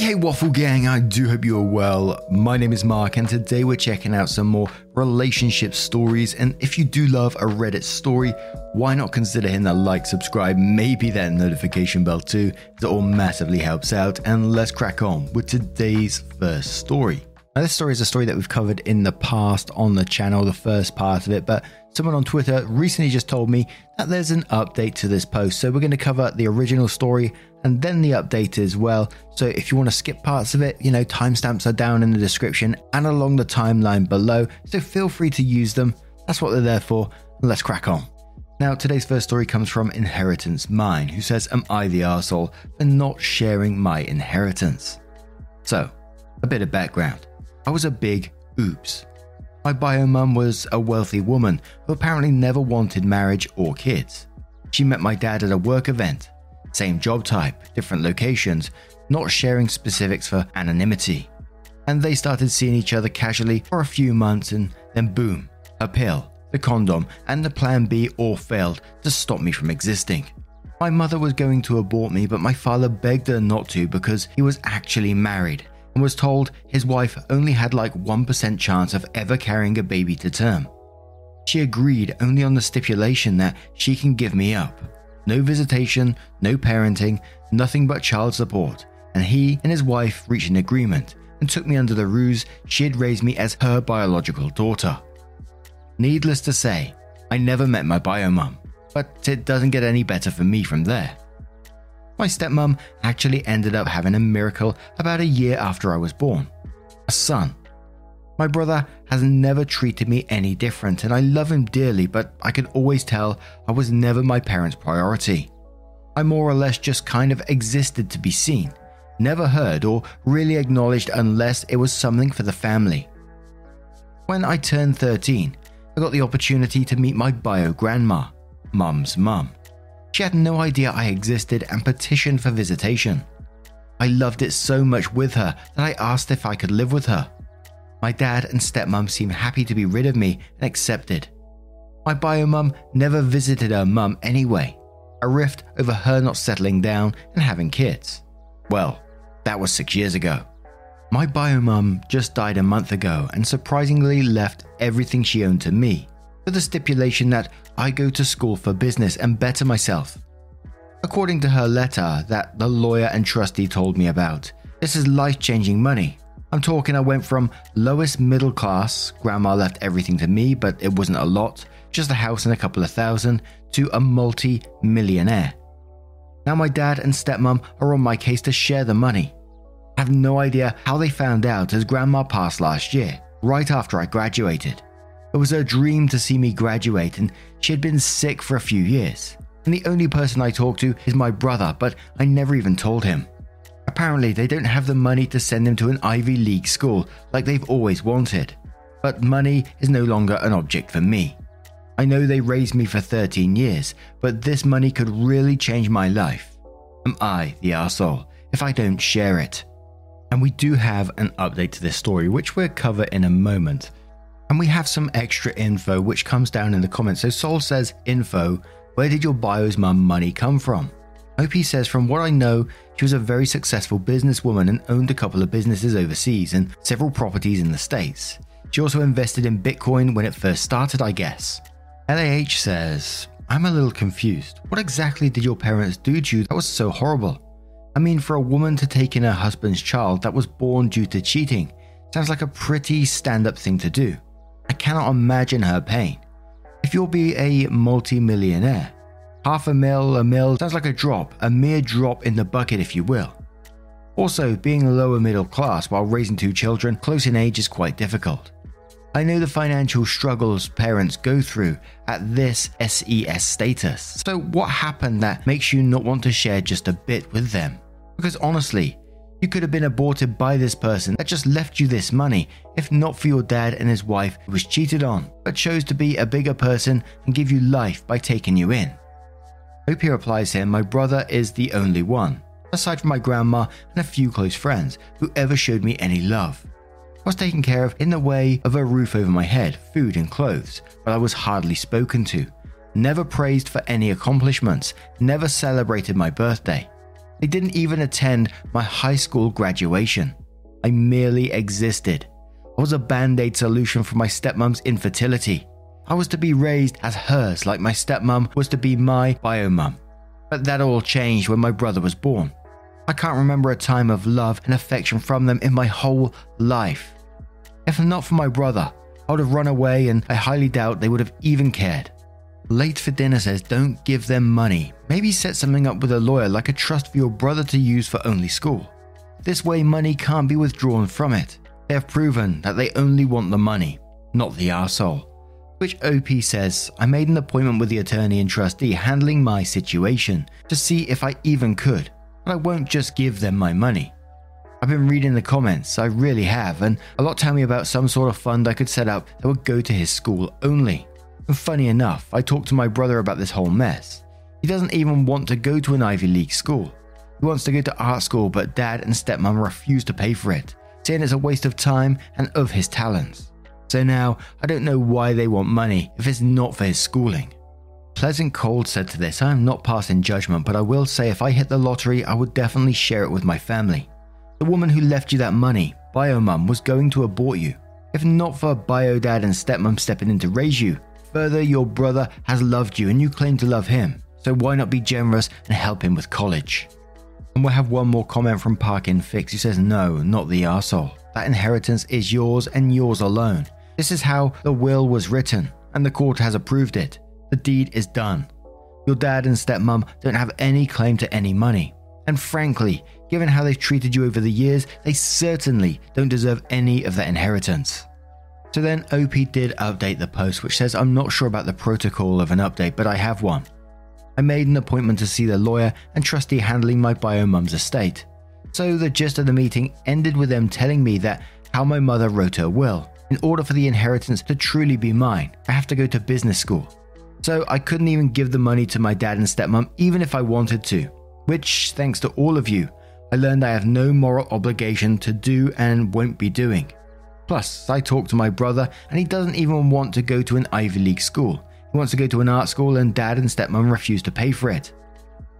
Hey, hey, Waffle Gang, I do hope you are well. My name is Mark, and today we're checking out some more relationship stories. And if you do love a Reddit story, why not consider hitting that like, subscribe, maybe that notification bell too? It all massively helps out. And let's crack on with today's first story. Now, this story is a story that we've covered in the past on the channel, the first part of it, but someone on Twitter recently just told me that there's an update to this post. So we're going to cover the original story and then the update as well. So if you want to skip parts of it, you know, timestamps are down in the description and along the timeline below. So feel free to use them. That's what they're there for. Let's crack on. Now, today's first story comes from Inheritance Mine, who says, Am I the arsehole for not sharing my inheritance? So, a bit of background. I was a big oops. My bio mum was a wealthy woman who apparently never wanted marriage or kids. She met my dad at a work event. Same job type, different locations, not sharing specifics for anonymity. And they started seeing each other casually for a few months, and then boom, a pill, the condom, and the plan B all failed to stop me from existing. My mother was going to abort me, but my father begged her not to because he was actually married and was told his wife only had like 1% chance of ever carrying a baby to term. She agreed only on the stipulation that she can give me up. No visitation, no parenting, nothing but child support, and he and his wife reached an agreement and took me under the ruse she'd raised me as her biological daughter. Needless to say, I never met my bio mum, but it doesn't get any better for me from there. My stepmom actually ended up having a miracle about a year after I was born a son. My brother has never treated me any different, and I love him dearly, but I could always tell I was never my parents' priority. I more or less just kind of existed to be seen, never heard or really acknowledged unless it was something for the family. When I turned 13, I got the opportunity to meet my bio grandma, mum's mum. She had no idea I existed and petitioned for visitation. I loved it so much with her that I asked if I could live with her. My dad and stepmom seemed happy to be rid of me and accepted. My bio mum never visited her mum anyway, a rift over her not settling down and having kids. Well, that was six years ago. My bio mum just died a month ago and surprisingly left everything she owned to me, with the stipulation that I go to school for business and better myself. According to her letter that the lawyer and trustee told me about, this is life changing money. I'm talking, I went from lowest middle class, grandma left everything to me, but it wasn't a lot, just a house and a couple of thousand, to a multi millionaire. Now my dad and stepmom are on my case to share the money. I have no idea how they found out as grandma passed last year, right after I graduated. It was her dream to see me graduate, and she had been sick for a few years. And the only person I talk to is my brother, but I never even told him. Apparently, they don't have the money to send him to an Ivy League school like they've always wanted. But money is no longer an object for me. I know they raised me for 13 years, but this money could really change my life. Am I the arsehole if I don't share it? And we do have an update to this story, which we'll cover in a moment. And we have some extra info which comes down in the comments. So Sol says, Info, where did your bio's mum money come from? OP says, From what I know, she was a very successful businesswoman and owned a couple of businesses overseas and several properties in the States. She also invested in Bitcoin when it first started, I guess. LAH says, I'm a little confused. What exactly did your parents do to you that was so horrible? I mean, for a woman to take in her husband's child that was born due to cheating sounds like a pretty stand up thing to do. I cannot imagine her pain. If you'll be a multi-millionaire, half a mil, a mil sounds like a drop, a mere drop in the bucket, if you will. Also, being lower middle class while raising two children close in age is quite difficult. I know the financial struggles parents go through at this SES status. So, what happened that makes you not want to share just a bit with them? Because honestly, you could have been aborted by this person that just left you this money, if not for your dad and his wife who was cheated on, but chose to be a bigger person and give you life by taking you in. Opie replies here, My brother is the only one, aside from my grandma and a few close friends, who ever showed me any love. I was taken care of in the way of a roof over my head, food, and clothes, but I was hardly spoken to. Never praised for any accomplishments, never celebrated my birthday. They didn't even attend my high school graduation. I merely existed. I was a band aid solution for my stepmom's infertility. I was to be raised as hers, like my stepmom was to be my bio mum. But that all changed when my brother was born. I can't remember a time of love and affection from them in my whole life. If not for my brother, I would have run away and I highly doubt they would have even cared. Late for dinner says don't give them money. Maybe set something up with a lawyer like a trust for your brother to use for only school. This way, money can't be withdrawn from it. They have proven that they only want the money, not the arsehole. Which OP says, I made an appointment with the attorney and trustee handling my situation to see if I even could but I won't just give them my money. I've been reading the comments, I really have, and a lot tell me about some sort of fund I could set up that would go to his school only. And funny enough, I talked to my brother about this whole mess. He doesn't even want to go to an Ivy League school. He wants to go to art school, but dad and stepmom refuse to pay for it, saying it's a waste of time and of his talents. So now, I don't know why they want money if it's not for his schooling. Pleasant Cold said to this, I am not passing judgment, but I will say if I hit the lottery, I would definitely share it with my family. The woman who left you that money, bio Biomum, was going to abort you. If not for Bio Dad and Stepmom stepping in to raise you. Further, your brother has loved you and you claim to love him, so why not be generous and help him with college? And we'll have one more comment from Parkin Fix who says, No, not the arsehole. That inheritance is yours and yours alone. This is how the will was written, and the court has approved it. The deed is done. Your dad and stepmom don't have any claim to any money. And frankly, given how they've treated you over the years, they certainly don't deserve any of that inheritance. So then OP did update the post, which says, I'm not sure about the protocol of an update, but I have one. I made an appointment to see the lawyer and trustee handling my bio mum's estate. So the gist of the meeting ended with them telling me that how my mother wrote her will. In order for the inheritance to truly be mine, I have to go to business school. So I couldn't even give the money to my dad and stepmom even if I wanted to, which, thanks to all of you, I learned I have no moral obligation to do and won't be doing. Plus, I talked to my brother and he doesn't even want to go to an Ivy League school. He wants to go to an art school and dad and stepmom refuse to pay for it.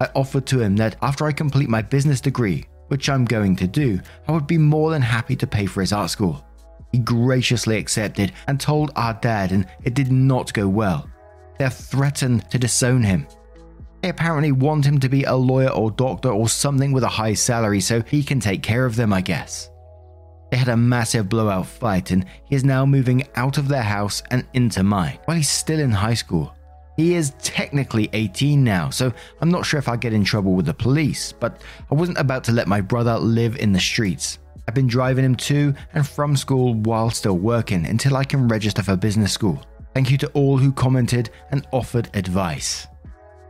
I offered to him that after I complete my business degree, which I'm going to do, I would be more than happy to pay for his art school. He graciously accepted and told our dad, and it did not go well. They have threatened to disown him. They apparently want him to be a lawyer or doctor or something with a high salary so he can take care of them, I guess. They had a massive blowout fight, and he is now moving out of their house and into mine while he's still in high school. He is technically 18 now, so I'm not sure if I'll get in trouble with the police, but I wasn't about to let my brother live in the streets. I've been driving him to and from school while still working until I can register for business school. Thank you to all who commented and offered advice.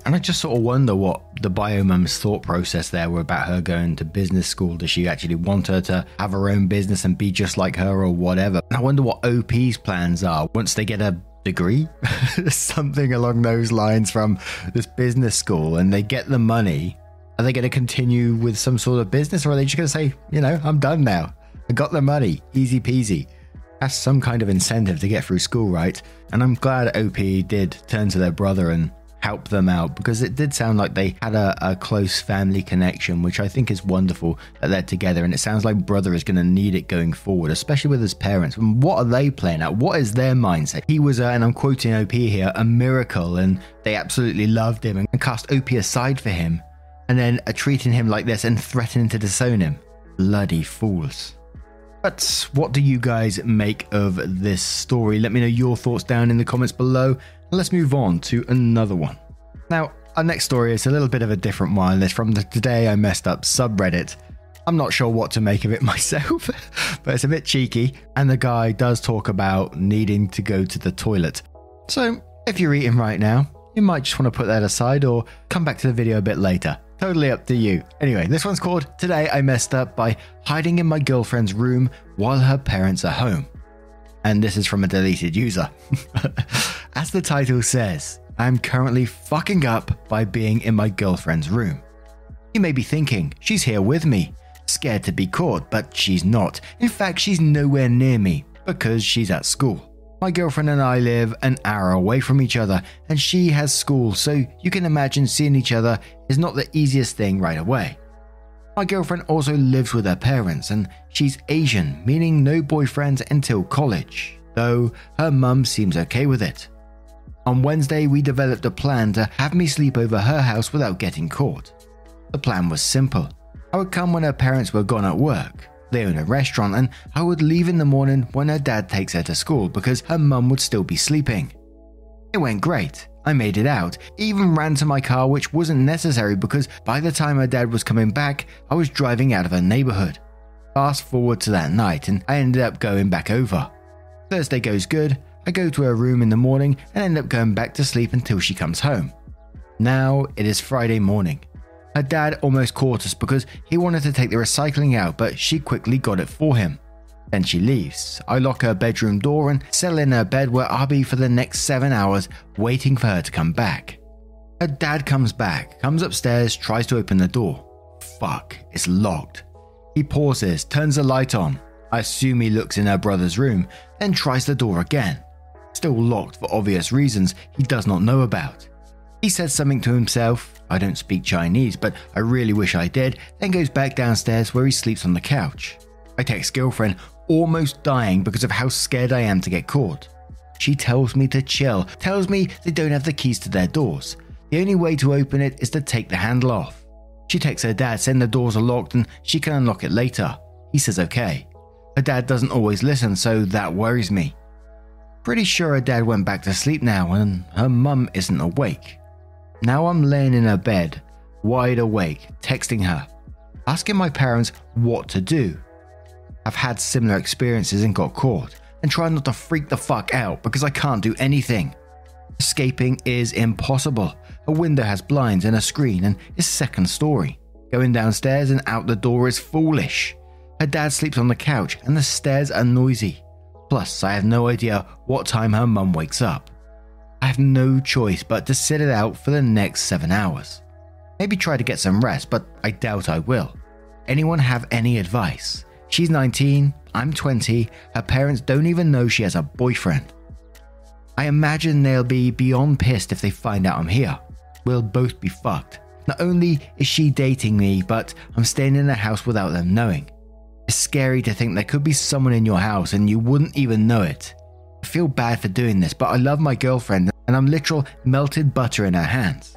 And I just sort of wonder what the biomum's thought process there were about her going to business school. Does she actually want her to have her own business and be just like her or whatever? And I wonder what OP's plans are once they get a degree, something along those lines from this business school and they get the money. Are they going to continue with some sort of business or are they just going to say, you know, I'm done now? I got the money, easy peasy has some kind of incentive to get through school, right? And I'm glad OP did turn to their brother and help them out because it did sound like they had a, a, close family connection, which I think is wonderful that they're together. And it sounds like brother is going to need it going forward, especially with his parents. And what are they playing at? What is their mindset? He was, uh, and I'm quoting OP here, a miracle, and they absolutely loved him and cast OP aside for him, and then are treating him like this and threatening to disown him. Bloody fools. But what do you guys make of this story? Let me know your thoughts down in the comments below. Let's move on to another one. Now, our next story is a little bit of a different one. It's from the Today I Messed Up subreddit. I'm not sure what to make of it myself, but it's a bit cheeky. And the guy does talk about needing to go to the toilet. So if you're eating right now, you might just want to put that aside or come back to the video a bit later. Totally up to you. Anyway, this one's called Today I Messed Up by Hiding in My Girlfriend's Room While Her Parents Are Home. And this is from a deleted user. As the title says, I'm currently fucking up by being in my girlfriend's room. You may be thinking, she's here with me, scared to be caught, but she's not. In fact, she's nowhere near me because she's at school. My girlfriend and I live an hour away from each other, and she has school, so you can imagine seeing each other is not the easiest thing right away. My girlfriend also lives with her parents, and she's Asian, meaning no boyfriends until college, though her mum seems okay with it. On Wednesday, we developed a plan to have me sleep over her house without getting caught. The plan was simple I would come when her parents were gone at work. They own a restaurant, and I would leave in the morning when her dad takes her to school because her mum would still be sleeping. It went great. I made it out, even ran to my car, which wasn't necessary because by the time her dad was coming back, I was driving out of her neighborhood. Fast forward to that night, and I ended up going back over. Thursday goes good. I go to her room in the morning and end up going back to sleep until she comes home. Now it is Friday morning. Her dad almost caught us because he wanted to take the recycling out, but she quickly got it for him. Then she leaves. I lock her bedroom door and settle in her bed where I'll be for the next seven hours waiting for her to come back. Her dad comes back, comes upstairs, tries to open the door. Fuck, it's locked. He pauses, turns the light on. I assume he looks in her brother's room, then tries the door again. Still locked for obvious reasons he does not know about. He says something to himself. I don't speak Chinese, but I really wish I did, then goes back downstairs where he sleeps on the couch. I text girlfriend, almost dying because of how scared I am to get caught. She tells me to chill, tells me they don't have the keys to their doors. The only way to open it is to take the handle off. She texts her dad saying the doors are locked and she can unlock it later. He says okay. Her dad doesn't always listen, so that worries me. Pretty sure her dad went back to sleep now and her mum isn't awake. Now I'm laying in her bed, wide awake, texting her, asking my parents what to do. I've had similar experiences and got caught, and try not to freak the fuck out because I can't do anything. Escaping is impossible. A window has blinds and a screen and is second story. Going downstairs and out the door is foolish. Her dad sleeps on the couch and the stairs are noisy. Plus, I have no idea what time her mum wakes up. I have no choice but to sit it out for the next seven hours. Maybe try to get some rest, but I doubt I will. Anyone have any advice? She's 19, I'm 20, her parents don't even know she has a boyfriend. I imagine they'll be beyond pissed if they find out I'm here. We'll both be fucked. Not only is she dating me, but I'm staying in the house without them knowing. It's scary to think there could be someone in your house and you wouldn't even know it. I feel bad for doing this, but I love my girlfriend and I'm literal melted butter in her hands.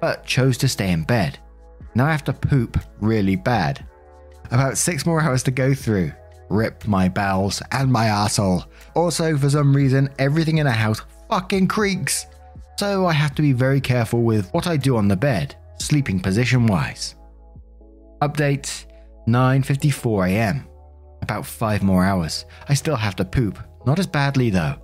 but chose to stay in bed. Now I have to poop really bad. About six more hours to go through. Rip my bowels and my asshole. Also, for some reason, everything in the house fucking creaks. So I have to be very careful with what I do on the bed, sleeping position wise. Update 9:54 a.m. About 5 more hours. I still have to poop. Not as badly though.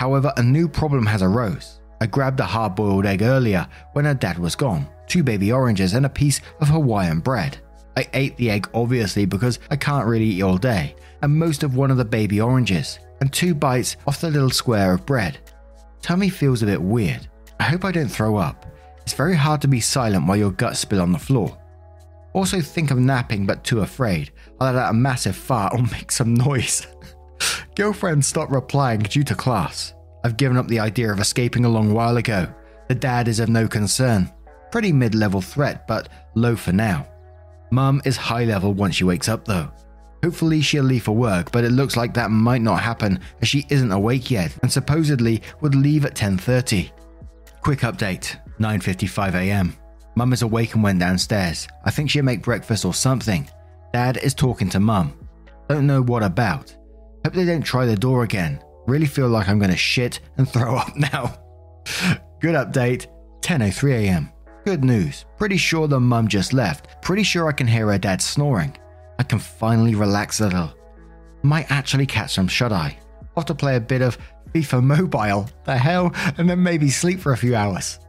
However, a new problem has arose. I grabbed a hard boiled egg earlier when her dad was gone, two baby oranges, and a piece of Hawaiian bread. I ate the egg obviously because I can't really eat all day, and most of one of the baby oranges, and two bites off the little square of bread. Tummy feels a bit weird. I hope I don't throw up. It's very hard to be silent while your guts spill on the floor. Also think of napping but too afraid. I'll let out a massive fart or make some noise. Girlfriend stopped replying due to class. I've given up the idea of escaping a long while ago. The dad is of no concern. Pretty mid level threat, but low for now. Mum is high level once she wakes up though. Hopefully she'll leave for work, but it looks like that might not happen as she isn't awake yet and supposedly would leave at 10:30. Quick update, 9:55 a.m. Mum is awake and went downstairs. I think she'll make breakfast or something. Dad is talking to Mum. Don't know what about. Hope they don't try the door again. Really feel like I'm going to shit and throw up now. Good update, 10:03 a.m. Good news. Pretty sure the mum just left. Pretty sure I can hear her dad snoring. I can finally relax a little. Might actually catch some shut eye. Off to play a bit of FIFA Mobile, the hell, and then maybe sleep for a few hours.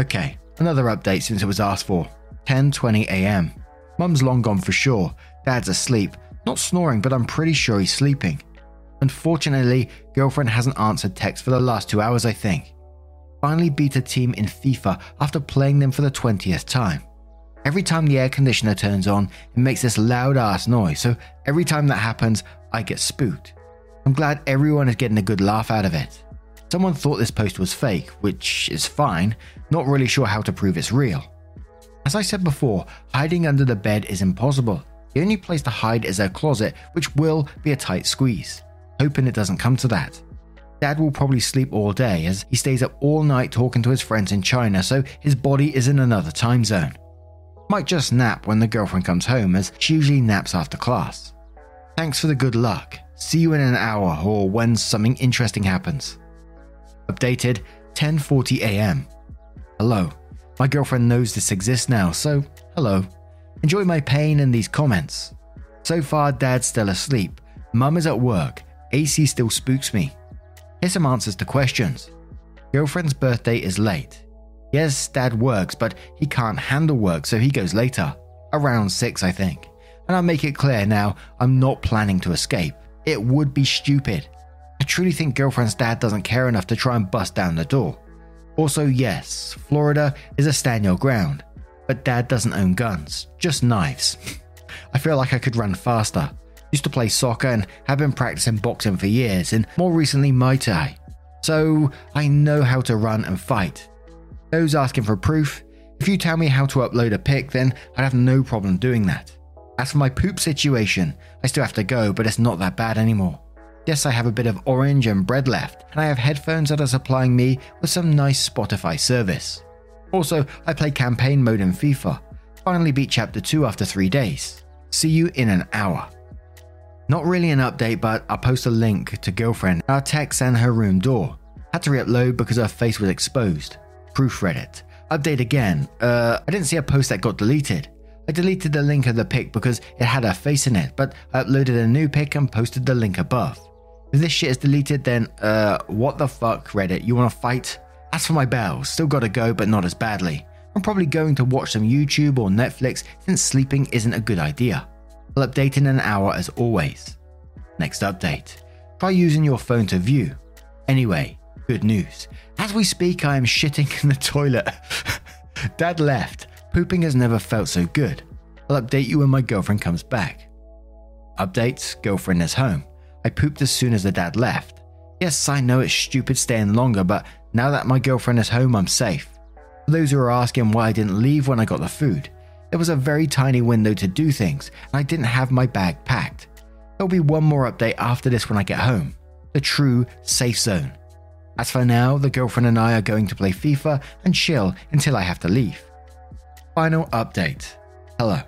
Okay, another update since it was asked for. 10:20 a.m. Mum's long gone for sure. Dad's asleep. Not snoring, but I'm pretty sure he's sleeping. Unfortunately, girlfriend hasn't answered text for the last 2 hours, I think. Finally beat a team in FIFA after playing them for the 20th time. Every time the air conditioner turns on, it makes this loud ass noise, so every time that happens, I get spooked. I'm glad everyone is getting a good laugh out of it. Someone thought this post was fake, which is fine, not really sure how to prove it's real. As I said before, hiding under the bed is impossible. The only place to hide is a closet, which will be a tight squeeze. Hoping it doesn't come to that. Dad will probably sleep all day as he stays up all night talking to his friends in China, so his body is in another time zone. Might just nap when the girlfriend comes home, as she usually naps after class. Thanks for the good luck. See you in an hour or when something interesting happens. Updated 10:40 a.m. Hello. My girlfriend knows this exists now, so hello. Enjoy my pain and these comments. So far, dad's still asleep. Mum is at work. AC still spooks me. Here's some answers to questions. Girlfriend's birthday is late. Yes, dad works, but he can't handle work, so he goes later. Around 6, I think. And I'll make it clear now, I'm not planning to escape. It would be stupid. I truly think girlfriend's dad doesn't care enough to try and bust down the door. Also, yes, Florida is a stand your ground, but dad doesn't own guns, just knives. I feel like I could run faster. Used to play soccer and have been practicing boxing for years, and more recently Muay Thai. So I know how to run and fight. Those asking for proof, if you tell me how to upload a pic, then I'd have no problem doing that. As for my poop situation, I still have to go, but it's not that bad anymore. Yes, I have a bit of orange and bread left, and I have headphones that are supplying me with some nice Spotify service. Also, I play campaign mode in FIFA. Finally beat chapter 2 after 3 days. See you in an hour. Not really an update, but I'll post a link to girlfriend, our text and her room door. Had to re-upload because her face was exposed. Proofread it. Update again. Uh, I didn't see a post that got deleted. I deleted the link of the pic because it had her face in it, but I uploaded a new pic and posted the link above. If this shit is deleted, then, uh, what the fuck, Reddit? You wanna fight? As for my bells, still gotta go, but not as badly. I'm probably going to watch some YouTube or Netflix since sleeping isn't a good idea. I'll update in an hour as always. Next update. Try using your phone to view. Anyway, good news. As we speak, I am shitting in the toilet. Dad left. Pooping has never felt so good. I'll update you when my girlfriend comes back. Updates girlfriend is home. I pooped as soon as the dad left. Yes, I know it's stupid staying longer, but now that my girlfriend is home, I'm safe. For those who are asking why I didn't leave when I got the food, there was a very tiny window to do things, and I didn't have my bag packed. There'll be one more update after this when I get home the true safe zone. As for now, the girlfriend and I are going to play FIFA and chill until I have to leave. Final update. Hello.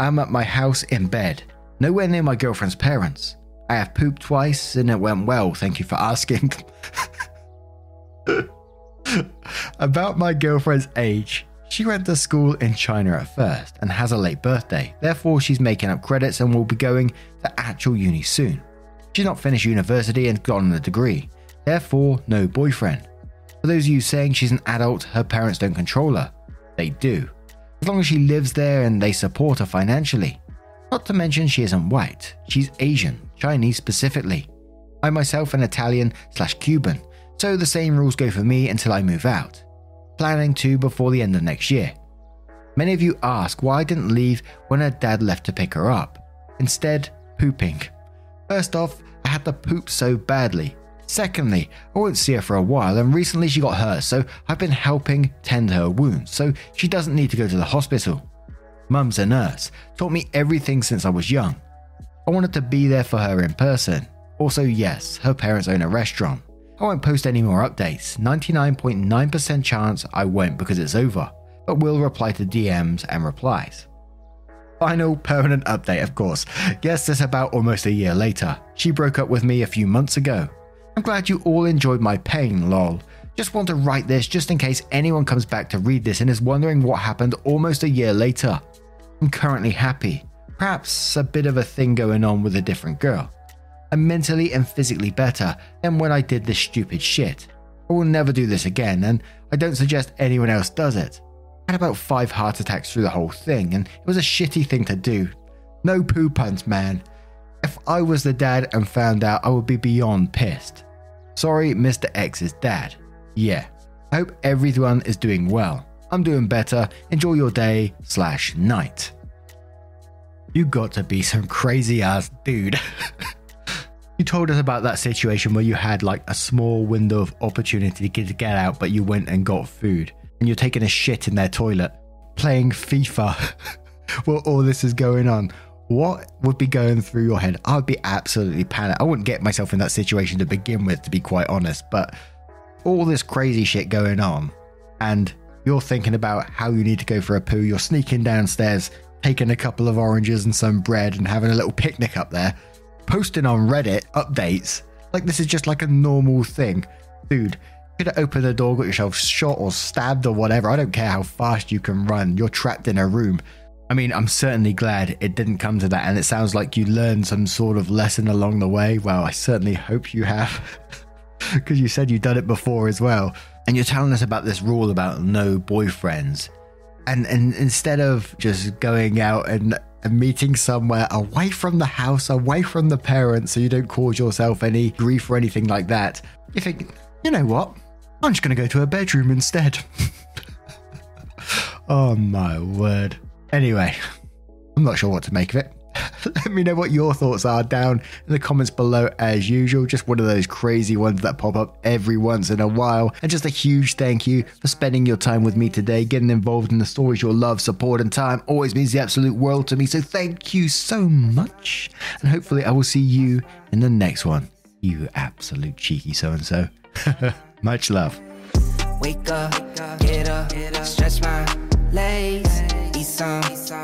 I'm at my house in bed, nowhere near my girlfriend's parents. I have pooped twice and it went well, thank you for asking. About my girlfriend's age. She went to school in China at first and has a late birthday, therefore, she's making up credits and will be going to actual uni soon. She's not finished university and gotten a degree, therefore, no boyfriend. For those of you saying she's an adult, her parents don't control her, they do. As long as she lives there and they support her financially. Not to mention she isn't white, she's Asian, Chinese specifically. I myself am Italian slash Cuban, So the same rules go for me until I move out. Planning to before the end of next year. Many of you ask why I didn't leave when her dad left to pick her up. Instead, pooping. First off, I had to poop so badly. Secondly, I won't see her for a while, and recently she got hurt, so I've been helping tend her wounds, so she doesn't need to go to the hospital. Mum's a nurse, taught me everything since I was young. I wanted to be there for her in person. Also, yes, her parents own a restaurant. I won't post any more updates. 99.9% chance I won't because it's over but will reply to DMs and replies. Final permanent update, of course. Guess this about almost a year later. She broke up with me a few months ago. I'm glad you all enjoyed my pain, lol. Just want to write this just in case anyone comes back to read this and is wondering what happened almost a year later. I'm currently happy. Perhaps a bit of a thing going on with a different girl. I'm mentally and physically better than when I did this stupid shit. I will never do this again, and I don't suggest anyone else does it had about five heart attacks through the whole thing, and it was a shitty thing to do. No poo puns, man. If I was the dad and found out, I would be beyond pissed. Sorry, Mr. X's dad. Yeah. I hope everyone is doing well. I'm doing better. Enjoy your day slash night. You got to be some crazy ass dude. you told us about that situation where you had like a small window of opportunity to get out, but you went and got food and you're taking a shit in their toilet, playing FIFA while all this is going on, what would be going through your head? I'd be absolutely panicked. I wouldn't get myself in that situation to begin with, to be quite honest, but all this crazy shit going on, and you're thinking about how you need to go for a poo, you're sneaking downstairs, taking a couple of oranges and some bread and having a little picnic up there, posting on Reddit updates. Like this is just like a normal thing. Dude, you could have opened the door, got yourself shot or stabbed or whatever. I don't care how fast you can run. You're trapped in a room. I mean, I'm certainly glad it didn't come to that, and it sounds like you learned some sort of lesson along the way. Well, I certainly hope you have, because you said you'd done it before as well. And you're telling us about this rule about no boyfriends. And, and instead of just going out and, and meeting somewhere away from the house, away from the parents, so you don't cause yourself any grief or anything like that, you think, you know what? I'm just going to go to her bedroom instead. oh my word. Anyway, I'm not sure what to make of it. Let me know what your thoughts are down in the comments below as usual. Just one of those crazy ones that pop up every once in a while. And just a huge thank you for spending your time with me today. Getting involved in the stories your love, support, and time always means the absolute world to me. So thank you so much. And hopefully, I will see you in the next one. You absolute cheeky so and so. Much love. Wake up, get up, stretch my legs, eat some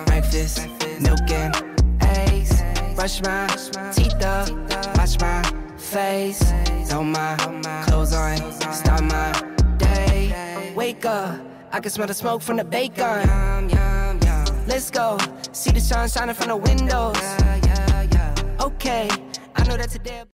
breakfast, milk and brush my teeth up, wash my face, throw my clothes on, start my day. Wake up, I can smell the smoke from the bacon. Let's go, see the sun shining from the windows. Okay, I know that today.